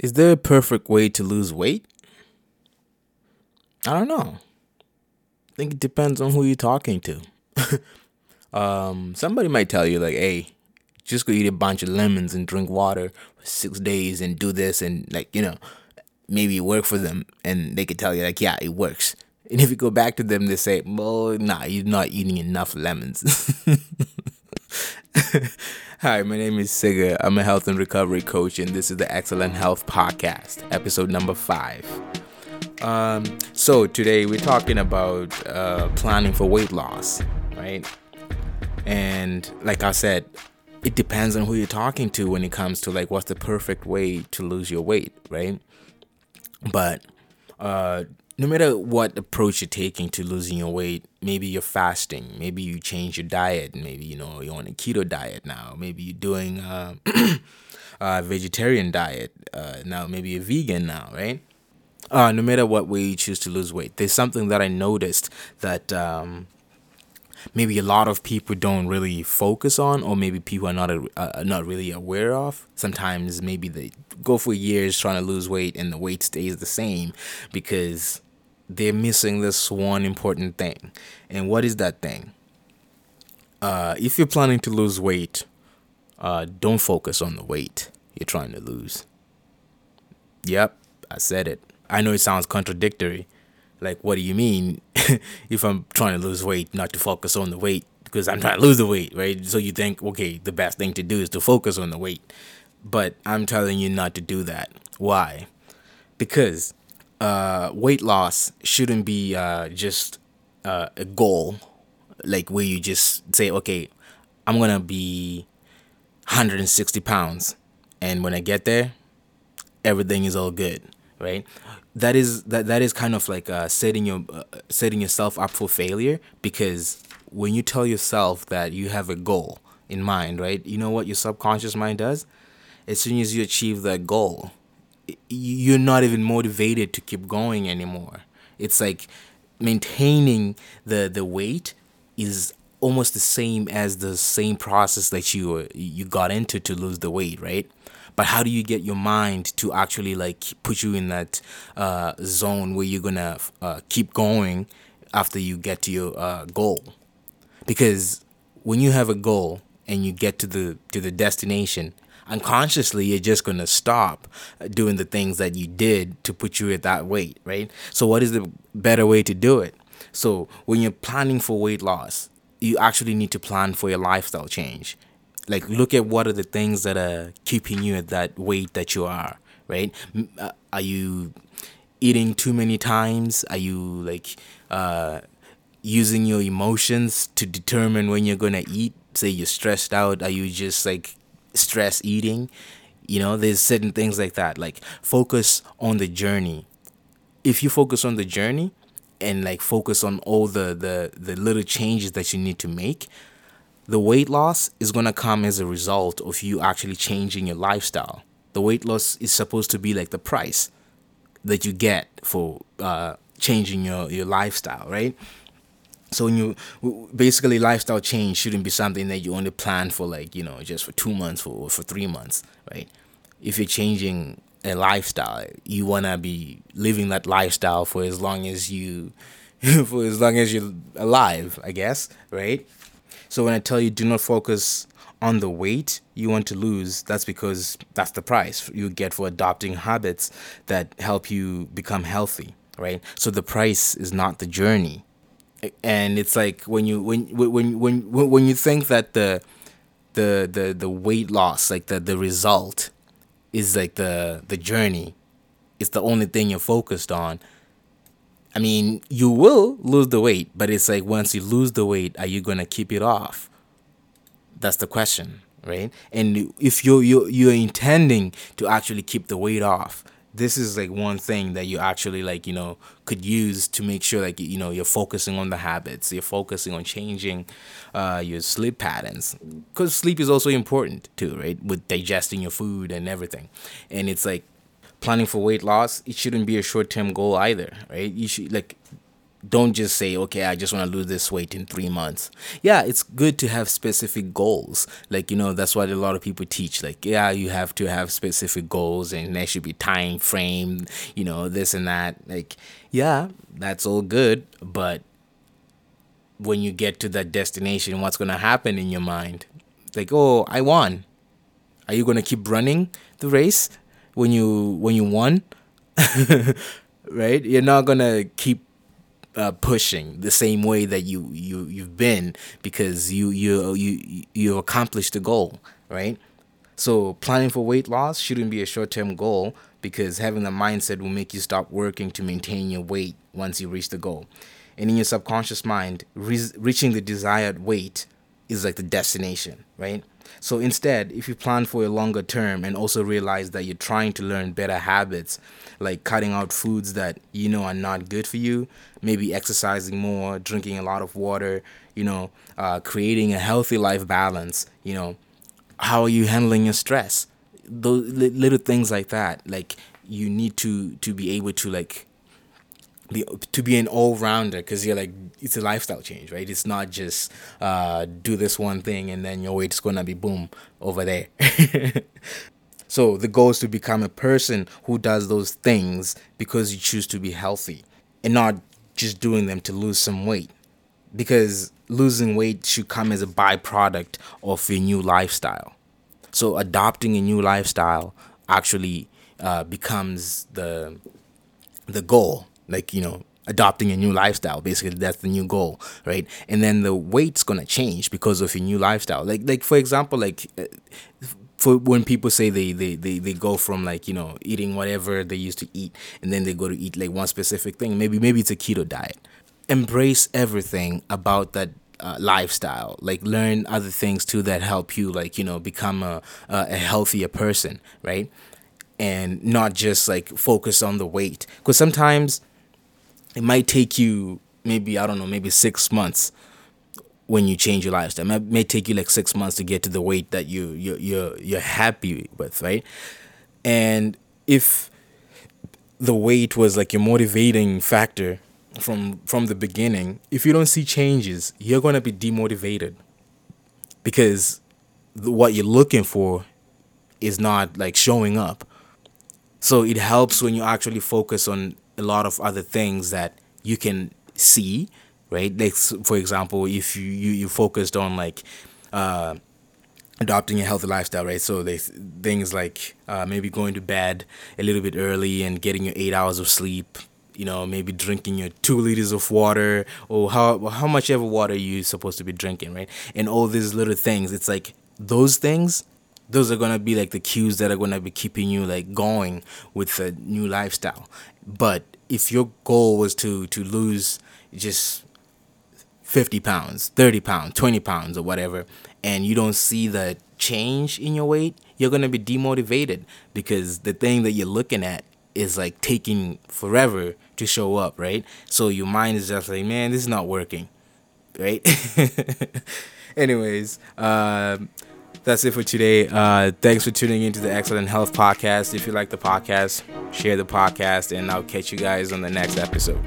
Is there a perfect way to lose weight? I don't know. I think it depends on who you're talking to. um, somebody might tell you like, "Hey, just go eat a bunch of lemons and drink water for six days and do this and like you know, maybe it work for them." And they could tell you like, "Yeah, it works." And if you go back to them, they say, "Well, nah, you're not eating enough lemons." Hi, my name is Siga. I'm a health and recovery coach, and this is the Excellent Health Podcast, episode number five. Um, so today we're talking about uh, planning for weight loss, right? And like I said, it depends on who you're talking to when it comes to like what's the perfect way to lose your weight, right? But uh, no matter what approach you're taking to losing your weight, maybe you're fasting, maybe you change your diet, maybe you know you're on a keto diet now, maybe you're doing uh, a vegetarian diet uh, now, maybe you're vegan now, right? Uh, no matter what way you choose to lose weight, there's something that I noticed that um, maybe a lot of people don't really focus on, or maybe people are not uh, not really aware of. Sometimes maybe they go for years trying to lose weight and the weight stays the same because they're missing this one important thing. And what is that thing? Uh, if you're planning to lose weight, uh, don't focus on the weight you're trying to lose. Yep, I said it. I know it sounds contradictory. Like, what do you mean if I'm trying to lose weight, not to focus on the weight? Because I'm trying to lose the weight, right? So you think, okay, the best thing to do is to focus on the weight. But I'm telling you not to do that. Why? Because uh, weight loss shouldn't be uh, just uh, a goal, like where you just say, okay, I'm gonna be 160 pounds, and when I get there, everything is all good, right? That is that that is kind of like uh, setting your uh, setting yourself up for failure because when you tell yourself that you have a goal in mind, right? You know what your subconscious mind does? As soon as you achieve that goal, you're not even motivated to keep going anymore. It's like maintaining the the weight is almost the same as the same process that you you got into to lose the weight, right? But how do you get your mind to actually like put you in that uh, zone where you're gonna uh, keep going after you get to your uh, goal? Because when you have a goal and you get to the to the destination, unconsciously you're just going to stop doing the things that you did to put you at that weight, right? So what is the better way to do it? So when you're planning for weight loss, you actually need to plan for your lifestyle change. Like look at what are the things that are keeping you at that weight that you are, right? Uh, are you eating too many times? Are you like uh using your emotions to determine when you're going to eat? Say you're stressed out, are you just like stress eating. You know, there's certain things like that. Like focus on the journey. If you focus on the journey and like focus on all the the the little changes that you need to make, the weight loss is going to come as a result of you actually changing your lifestyle. The weight loss is supposed to be like the price that you get for uh, changing your, your lifestyle, right? So when you basically lifestyle change shouldn't be something that you only plan for like you know just for two months or for three months right? If you're changing a lifestyle you want to be living that lifestyle for as long as you for as long as you're alive i guess right? So when i tell you do not focus on the weight you want to lose that's because that's the price you get for adopting habits that help you become healthy right? So the price is not the journey and it's like when you when when when when you think that the the the the weight loss like the the result is like the the journey it's the only thing you're focused on i mean you will lose the weight but it's like once you lose the weight are you going to keep it off? That's the question right? And if you you you're intending to actually keep the weight off this is like one thing that you actually like you know could use to make sure like you know you're focusing on the habits you're focusing on changing uh, your sleep patterns. Because sleep is also important too right? With digesting your food and everything. And it's like planning for weight loss it shouldn't be a short-term goal either right? You should like don't just say okay i just want to lose this weight in three months. Yeah it's good to have specific goals. Like you know that's what a lot of people teach. Like yeah you have to have specific goals and there should be time frame you know this and that. Like yeah that's all good but when you get to that destination what's going to happen in your mind? Like oh i won. Are you going to keep running the race when you when you won? Right? You're not going to keep uh, pushing the same way that you you you've been because you you you you accomplished the goal, right? So planning for weight loss shouldn't be a short-term goal because having the mindset will make you stop working to maintain your weight once you reach the goal. And in your subconscious mind, re- reaching the desired weight is like the destination, right? So instead, if you plan for a longer term and also realize that you're trying to learn better habits, like cutting out foods that you know are not good for you, maybe exercising more, drinking a lot of water, you know, uh, creating a healthy life balance, you know, how are you handling your stress? Those little things like that, like you need to to be able to like be to be an all rounder because you're like it's a lifestyle change, right? It's not just uh, do this one thing and then your weight's gonna be boom over there. so the goal is to become a person who does those things because you choose to be healthy and not just doing them to lose some weight. Because losing weight should come as a byproduct of your new lifestyle. So adopting a new lifestyle actually uh, becomes the the goal like you know adopting a new lifestyle basically that's the new goal right? And then the weight's gonna change because of your new lifestyle. Like like for example like uh, for when people say they, they they they go from like you know eating whatever they used to eat and then they go to eat like one specific thing maybe maybe it's a keto diet. Embrace everything about that uh, lifestyle. Like learn other things too that help you like you know become a, a healthier person right? And not just like focus on the weight. Because sometimes it might take you maybe I don't know maybe six months when you change your lifestyle. It may take you like six months to get to the weight that you you you're you're happy with, right? And if the weight was like your motivating factor from from the beginning, if you don't see changes, you're gonna be demotivated because what you're looking for is not like showing up. So it helps when you actually focus on a lot of other things that you can see, right? Like for example, if you you, you focused on like uh, adopting a healthy lifestyle, right? So there's things like uh, maybe going to bed a little bit early and getting your eight hours of sleep. You know, maybe drinking your two liters of water or how how much ever water you're supposed to be drinking, right? And all these little things. It's like those things those are gonna be like the cues that are gonna be keeping you like going with a new lifestyle. But if your goal was to to lose just 50 pounds, 30 pounds, 20 pounds, or whatever, and you don't see the change in your weight, you're gonna be demotivated because the thing that you're looking at is like taking forever to show up, right? So your mind is just like, man, this is not working, right? Anyways, uh, that's it for today. Uh, thanks for tuning into the Excellent Health Podcast. If you like the podcast, share the podcast, and I'll catch you guys on the next episode.